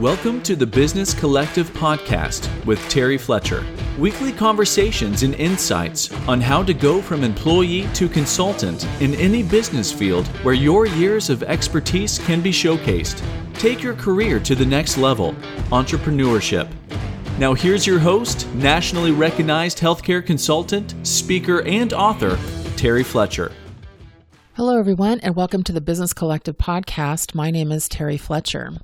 Welcome to the Business Collective podcast with Terry Fletcher. Weekly conversations and insights on how to go from employee to consultant in any business field where your years of expertise can be showcased. Take your career to the next level entrepreneurship. Now, here's your host, nationally recognized healthcare consultant, speaker, and author, Terry Fletcher. Hello, everyone, and welcome to the Business Collective podcast. My name is Terry Fletcher.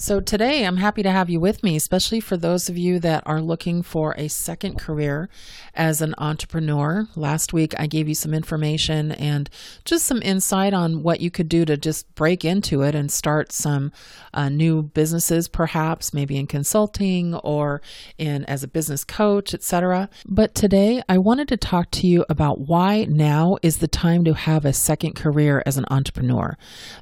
So, today I'm happy to have you with me, especially for those of you that are looking for a second career as an entrepreneur. Last week I gave you some information and just some insight on what you could do to just break into it and start some uh, new businesses, perhaps, maybe in consulting or in as a business coach, etc. But today I wanted to talk to you about why now is the time to have a second career as an entrepreneur.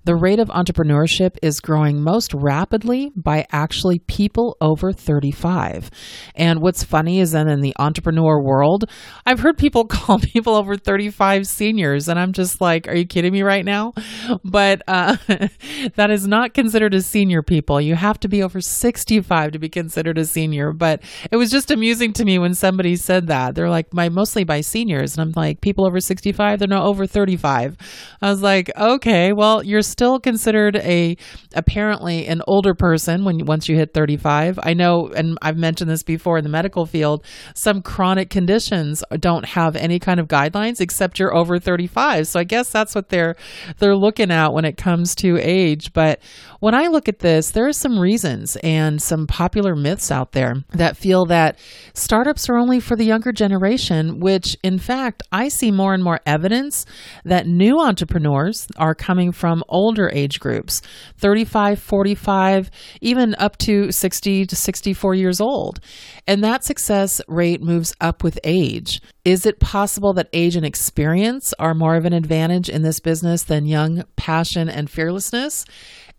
The rate of entrepreneurship is growing most rapidly by actually people over 35. And what's funny is that in the entrepreneur world, I've heard people call people over 35 seniors, and I'm just like, are you kidding me right now? But uh, that is not considered a senior, people. You have to be over 65 to be considered a senior. But it was just amusing to me when somebody said that. They're like, my mostly by seniors. And I'm like, people over 65, they're not over 35. I was like, okay, well, you're still considered a apparently an older person when once you hit 35. I know, and I've mentioned this before in the medical field, some chronic conditions don't have any kind of guidelines except you're over 35. So I guess that's what they're they're looking at when it comes to age. But when I look at this, there are some reasons and some popular myths out there that feel that startups are only for the younger generation, which in fact, I see more and more evidence that new entrepreneurs are coming from older age groups 35, 45, even up to 60 to 64 years old. And that success rate moves up with age. Is it possible that age and experience are more of an advantage in this business than young passion and fearlessness?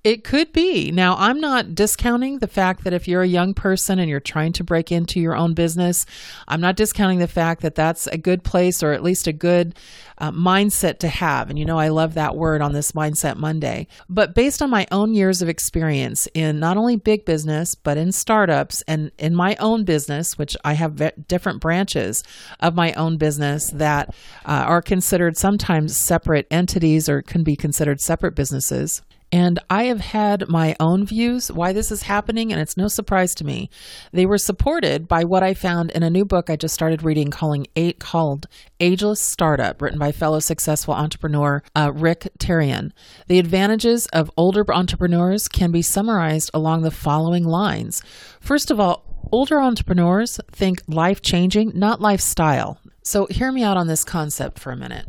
It could be. Now, I'm not discounting the fact that if you're a young person and you're trying to break into your own business, I'm not discounting the fact that that's a good place or at least a good uh, mindset to have. And you know, I love that word on this Mindset Monday. But based on my own years of experience in not only big business, but in startups and in my own business, which I have different branches of my own business that uh, are considered sometimes separate entities or can be considered separate businesses. And I have had my own views why this is happening, and it's no surprise to me. They were supported by what I found in a new book I just started reading calling eight called Ageless Startup, written by fellow successful entrepreneur uh, Rick Terrien. The advantages of older entrepreneurs can be summarized along the following lines. First of all, older entrepreneurs think life changing, not lifestyle. So, hear me out on this concept for a minute.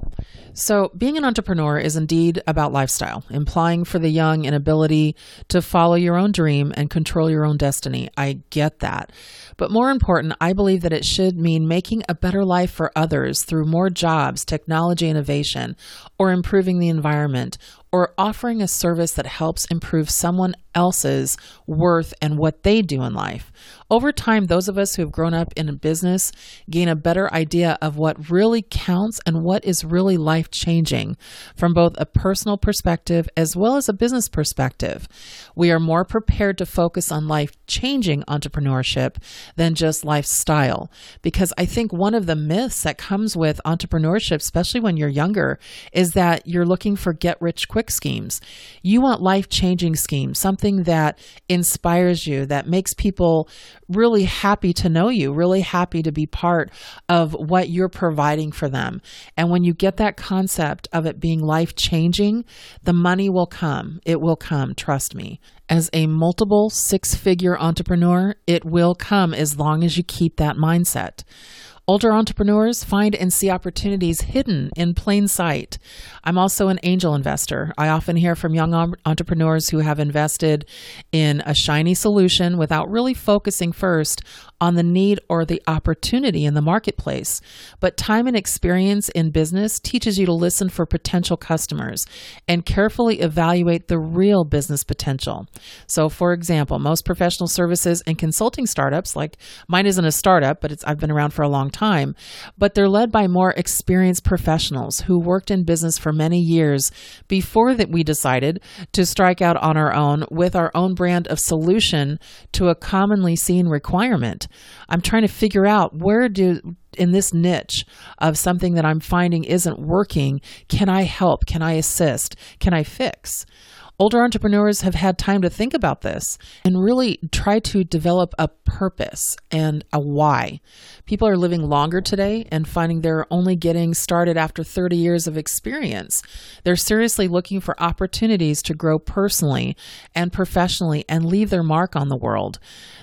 So, being an entrepreneur is indeed about lifestyle, implying for the young an ability to follow your own dream and control your own destiny. I get that. But more important, I believe that it should mean making a better life for others through more jobs, technology innovation, or improving the environment, or offering a service that helps improve someone else's worth and what they do in life. Over time, those of us who have grown up in a business gain a better idea of what really counts and what is really life changing from both a personal perspective as well as a business perspective. We are more prepared to focus on life changing entrepreneurship than just lifestyle. Because I think one of the myths that comes with entrepreneurship, especially when you're younger, is that you're looking for get rich quick schemes. You want life changing schemes, something that inspires you, that makes people really happy to know you, really happy to be part of what you're providing for them. And when you get that concept of it being life changing, the money will come. It will come, trust me. As a multiple six figure entrepreneur, it will come as long as you keep that mindset. Older entrepreneurs find and see opportunities hidden in plain sight. I'm also an angel investor. I often hear from young entrepreneurs who have invested in a shiny solution without really focusing first on the need or the opportunity in the marketplace. But time and experience in business teaches you to listen for potential customers and carefully evaluate the real business potential. So, for example, most professional services and consulting startups, like mine isn't a startup, but it's, I've been around for a long time, but they're led by more experienced professionals who worked in business for many years before that we decided to strike out on our own with our own brand of solution to a commonly seen requirement. I'm trying to figure out where do in this niche of something that I'm finding isn't working, can I help? Can I assist? Can I fix? Older entrepreneurs have had time to think about this and really try to develop a purpose and a why. People are living longer today and finding they're only getting started after 30 years of experience. They're seriously looking for opportunities to grow personally and professionally and leave their mark on the world.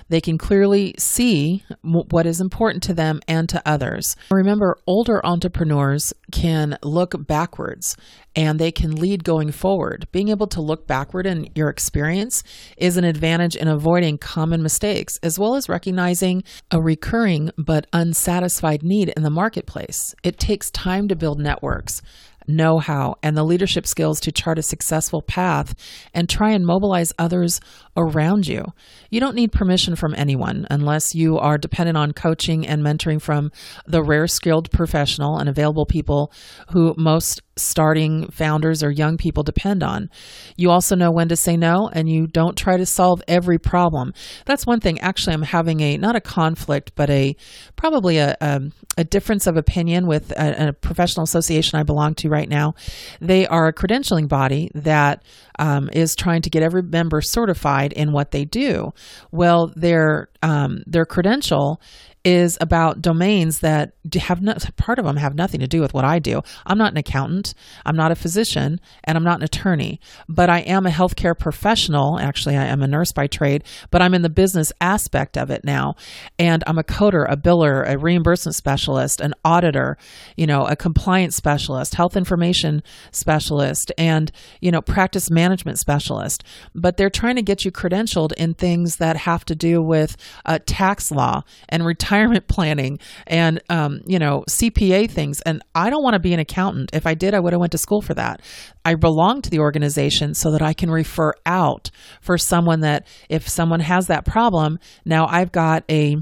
They can clearly see what is important to them and to others. Remember, older entrepreneurs can look backwards and they can lead going forward. Being able to look backward in your experience is an advantage in avoiding common mistakes, as well as recognizing a recurring but unsatisfied need in the marketplace. It takes time to build networks know how, and the leadership skills to chart a successful path and try and mobilize others around you. You don't need permission from anyone unless you are dependent on coaching and mentoring from the rare skilled professional and available people who most starting founders or young people depend on. You also know when to say no and you don't try to solve every problem. That's one thing. Actually, I'm having a not a conflict, but a probably a, a, a difference of opinion with a, a, professional association I belong to right now. They are a credentialing body that um, is trying to get every member certified in what they do. Well, their um, their credential is about domains that have part of them have nothing to do with what I do. I'm not an accountant, I'm not a physician, and I'm not an attorney, but I am a healthcare professional. Actually, I am a nurse by trade, but I'm in the business aspect of it now. And I'm a coder, a biller, a reimbursement specialist, an auditor, you know, a compliance specialist, health information specialist, and, you know, practice management specialist. But they're trying to get you credentialed in things that have to do with uh, tax law and retirement retirement planning and um, you know CPA things. And I don't want to be an accountant. If I did, I would have went to school for that. I belong to the organization so that I can refer out for someone that if someone has that problem, now I've got a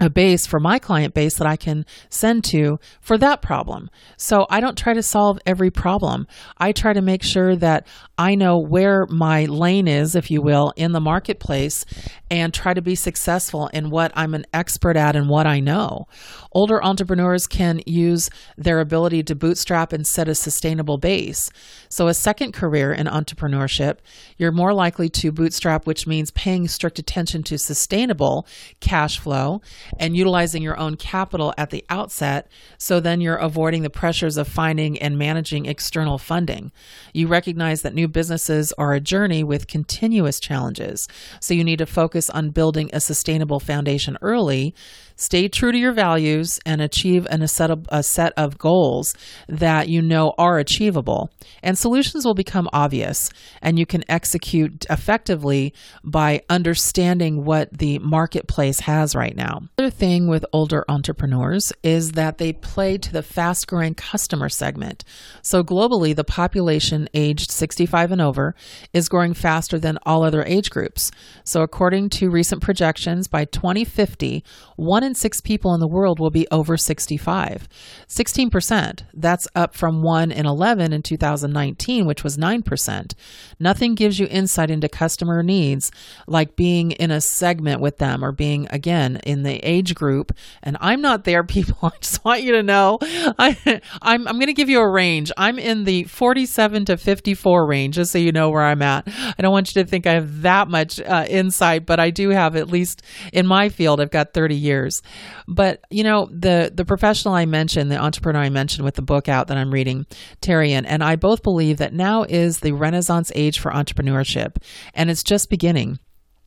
a base for my client base that I can send to for that problem. So I don't try to solve every problem. I try to make sure that I know where my lane is, if you will, in the marketplace and try to be successful in what I'm an expert at and what I know. Older entrepreneurs can use their ability to bootstrap and set a sustainable base. So, a second career in entrepreneurship, you're more likely to bootstrap, which means paying strict attention to sustainable cash flow and utilizing your own capital at the outset. So then you're avoiding the pressures of finding and managing external funding. You recognize that new businesses are a journey with continuous challenges. So you need to focus on building a sustainable foundation early Stay true to your values and achieve an, a, set of, a set of goals that you know are achievable. And solutions will become obvious, and you can execute effectively by understanding what the marketplace has right now. Another thing with older entrepreneurs is that they play to the fast growing customer segment. So, globally, the population aged 65 and over is growing faster than all other age groups. So, according to recent projections, by 2050, one in six people in the world will be over 65. 16%. That's up from 1 in 11 in 2019, which was 9%. Nothing gives you insight into customer needs like being in a segment with them or being, again, in the age group. And I'm not there, people. I just want you to know I, I'm, I'm going to give you a range. I'm in the 47 to 54 range, just so you know where I'm at. I don't want you to think I have that much uh, insight, but I do have, at least in my field, I've got 30 years. But you know, the the professional I mentioned, the entrepreneur I mentioned with the book out that I'm reading, Terry, and, and I both believe that now is the renaissance age for entrepreneurship, and it's just beginning.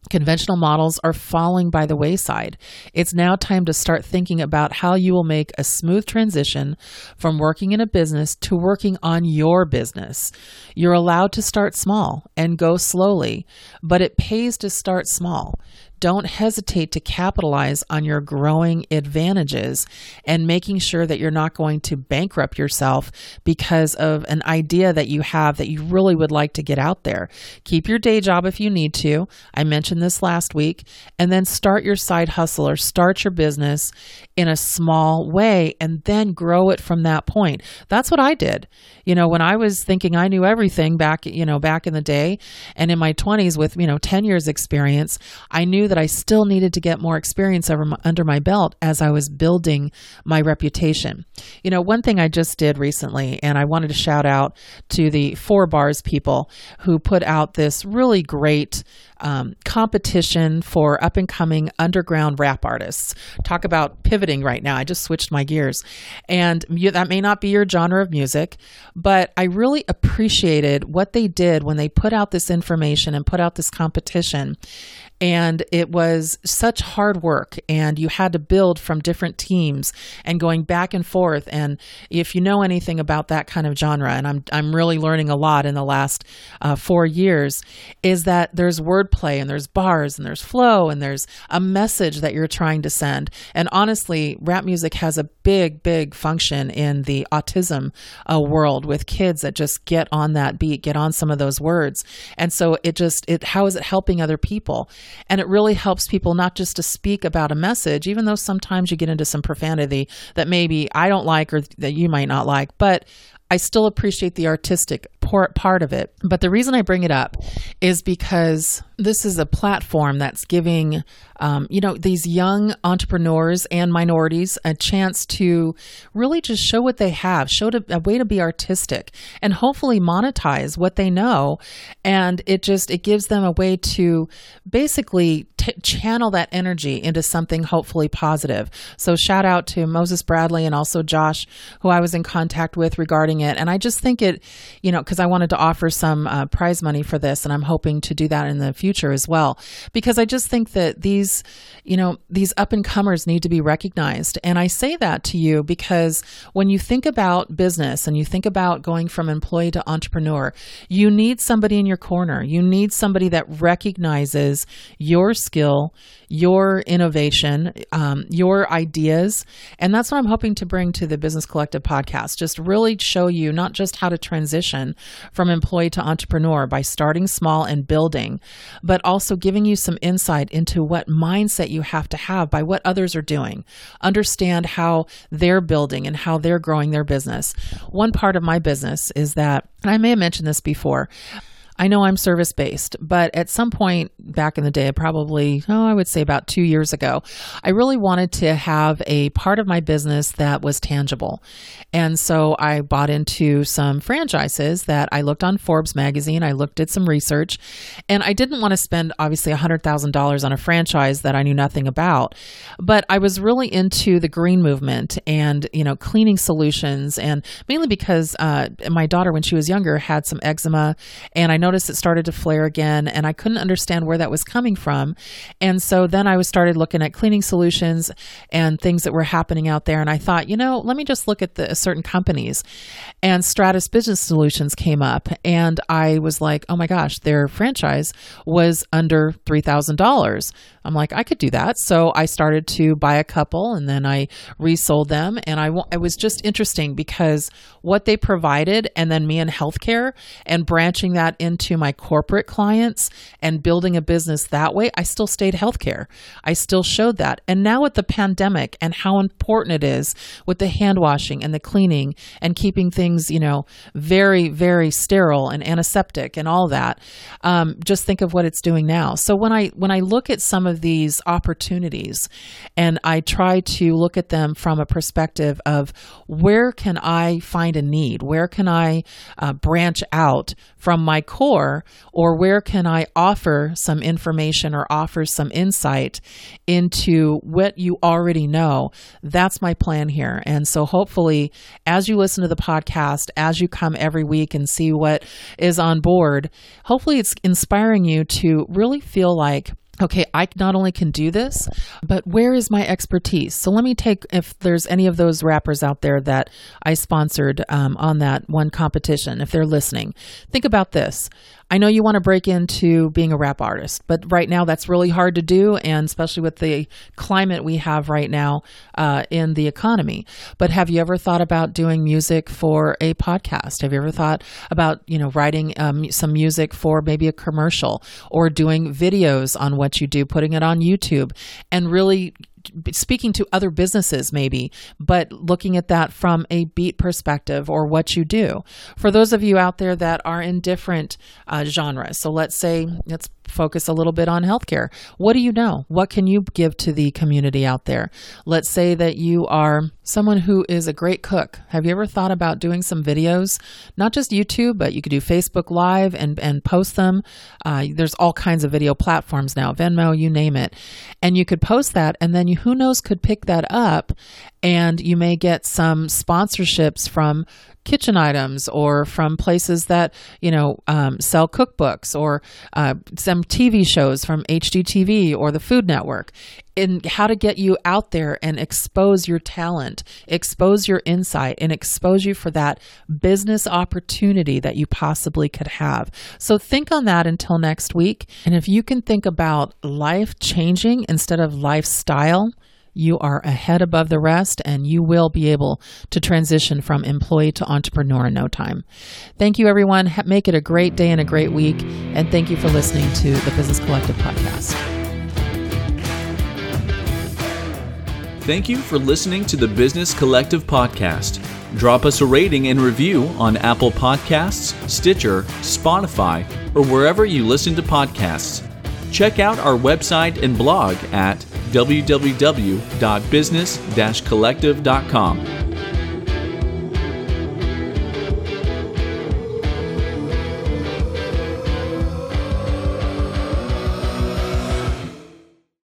Conventional models are falling by the wayside. It's now time to start thinking about how you will make a smooth transition from working in a business to working on your business. You're allowed to start small and go slowly, but it pays to start small. Don't hesitate to capitalize on your growing advantages and making sure that you're not going to bankrupt yourself because of an idea that you have that you really would like to get out there. Keep your day job if you need to. I mentioned this last week. And then start your side hustle or start your business in a small way and then grow it from that point. That's what I did. You know, when I was thinking I knew everything back, you know, back in the day and in my 20s with, you know, 10 years experience, I knew that I still needed to get more experience under my belt as I was building my reputation. You know, one thing I just did recently, and I wanted to shout out to the Four Bars people who put out this really great um, competition for up and coming underground rap artists. Talk about pivoting right now. I just switched my gears. And that may not be your genre of music, but I really appreciated what they did when they put out this information and put out this competition and it was such hard work and you had to build from different teams and going back and forth and if you know anything about that kind of genre and i'm, I'm really learning a lot in the last uh, four years is that there's wordplay and there's bars and there's flow and there's a message that you're trying to send. And honestly rap music has a big big function in the autism uh, world with kids that just get on that beat get on some of those words. And so it just it how is it helping other people? And it really helps people not just to speak about a message, even though sometimes you get into some profanity that maybe I don't like or that you might not like, but I still appreciate the artistic part of it. But the reason I bring it up is because this is a platform that's giving, um, you know, these young entrepreneurs and minorities a chance to really just show what they have, show to, a way to be artistic, and hopefully monetize what they know. And it just it gives them a way to basically t- channel that energy into something hopefully positive. So shout out to Moses Bradley and also Josh, who I was in contact with regarding it. And I just think it, you know, because I wanted to offer some uh, prize money for this, and I'm hoping to do that in the future as well. Because I just think that these, you know, these up and comers need to be recognized. And I say that to you because when you think about business and you think about going from employee to entrepreneur, you need somebody in your corner. You need somebody that recognizes your skill, your innovation, um, your ideas. And that's what I'm hoping to bring to the Business Collective podcast. Just really show you not just how to transition from employee to entrepreneur by starting small and building, but also giving you some insight into what mindset you have to have by what others are doing. Understand how they're building and how they're growing their business. One part of my business is that, and I may have mentioned this before, I know I'm service based, but at some point back in the day, probably, oh, I would say about two years ago, I really wanted to have a part of my business that was tangible. And so I bought into some franchises that I looked on Forbes magazine, I looked at some research, and I didn't want to spend obviously $100,000 on a franchise that I knew nothing about. But I was really into the green movement and, you know, cleaning solutions, and mainly because uh, my daughter, when she was younger, had some eczema, and I noticed it started to flare again, and I couldn't understand where that was coming from. And so then I was started looking at cleaning solutions and things that were happening out there. And I thought, you know, let me just look at the certain companies. And Stratus Business Solutions came up, and I was like, oh my gosh, their franchise was under three thousand dollars. I'm like, I could do that. So I started to buy a couple, and then I resold them. And I it was just interesting because what they provided, and then me in healthcare, and branching that into my corporate clients and building a business that way, I still stayed healthcare. I still showed that. And now with the pandemic and how important it is with the hand washing and the cleaning and keeping things, you know, very, very sterile and antiseptic and all that, um, just think of what it's doing now. So when I when I look at some of these opportunities and I try to look at them from a perspective of where can I find a need? Where can I uh, branch out from my core or where can I offer some information or offer some insight into what you already know? That's my plan here. And so hopefully, as you listen to the podcast, as you come every week and see what is on board, hopefully it's inspiring you to really feel like okay, I not only can do this, but where is my expertise? So let me take, if there's any of those rappers out there that I sponsored um, on that one competition, if they're listening, think about this. I know you want to break into being a rap artist, but right now that's really hard to do, and especially with the climate we have right now uh, in the economy. But have you ever thought about doing music for a podcast? Have you ever thought about you know writing um, some music for maybe a commercial or doing videos on what you do, putting it on YouTube, and really speaking to other businesses maybe but looking at that from a beat perspective or what you do. For those of you out there that are in different uh, genres so let's say let's focus a little bit on healthcare. What do you know? What can you give to the community out there? Let's say that you are someone who is a great cook. Have you ever thought about doing some videos? Not just youtube but you could do facebook live and, and post them. Uh, there's all kinds of video platforms now Vimeo you name it. And you could post that and then you, who knows could pick that up and you may get some sponsorships from kitchen items or from places that you know um, sell cookbooks or uh, some TV shows from HGTV or the Food Network. In how to get you out there and expose your talent, expose your insight, and expose you for that business opportunity that you possibly could have. So think on that until next week. And if you can think about life changing instead of lifestyle, you are ahead above the rest and you will be able to transition from employee to entrepreneur in no time. Thank you, everyone. Make it a great day and a great week. And thank you for listening to the Business Collective podcast. Thank you for listening to the Business Collective podcast. Drop us a rating and review on Apple Podcasts, Stitcher, Spotify, or wherever you listen to podcasts. Check out our website and blog at www.business-collective.com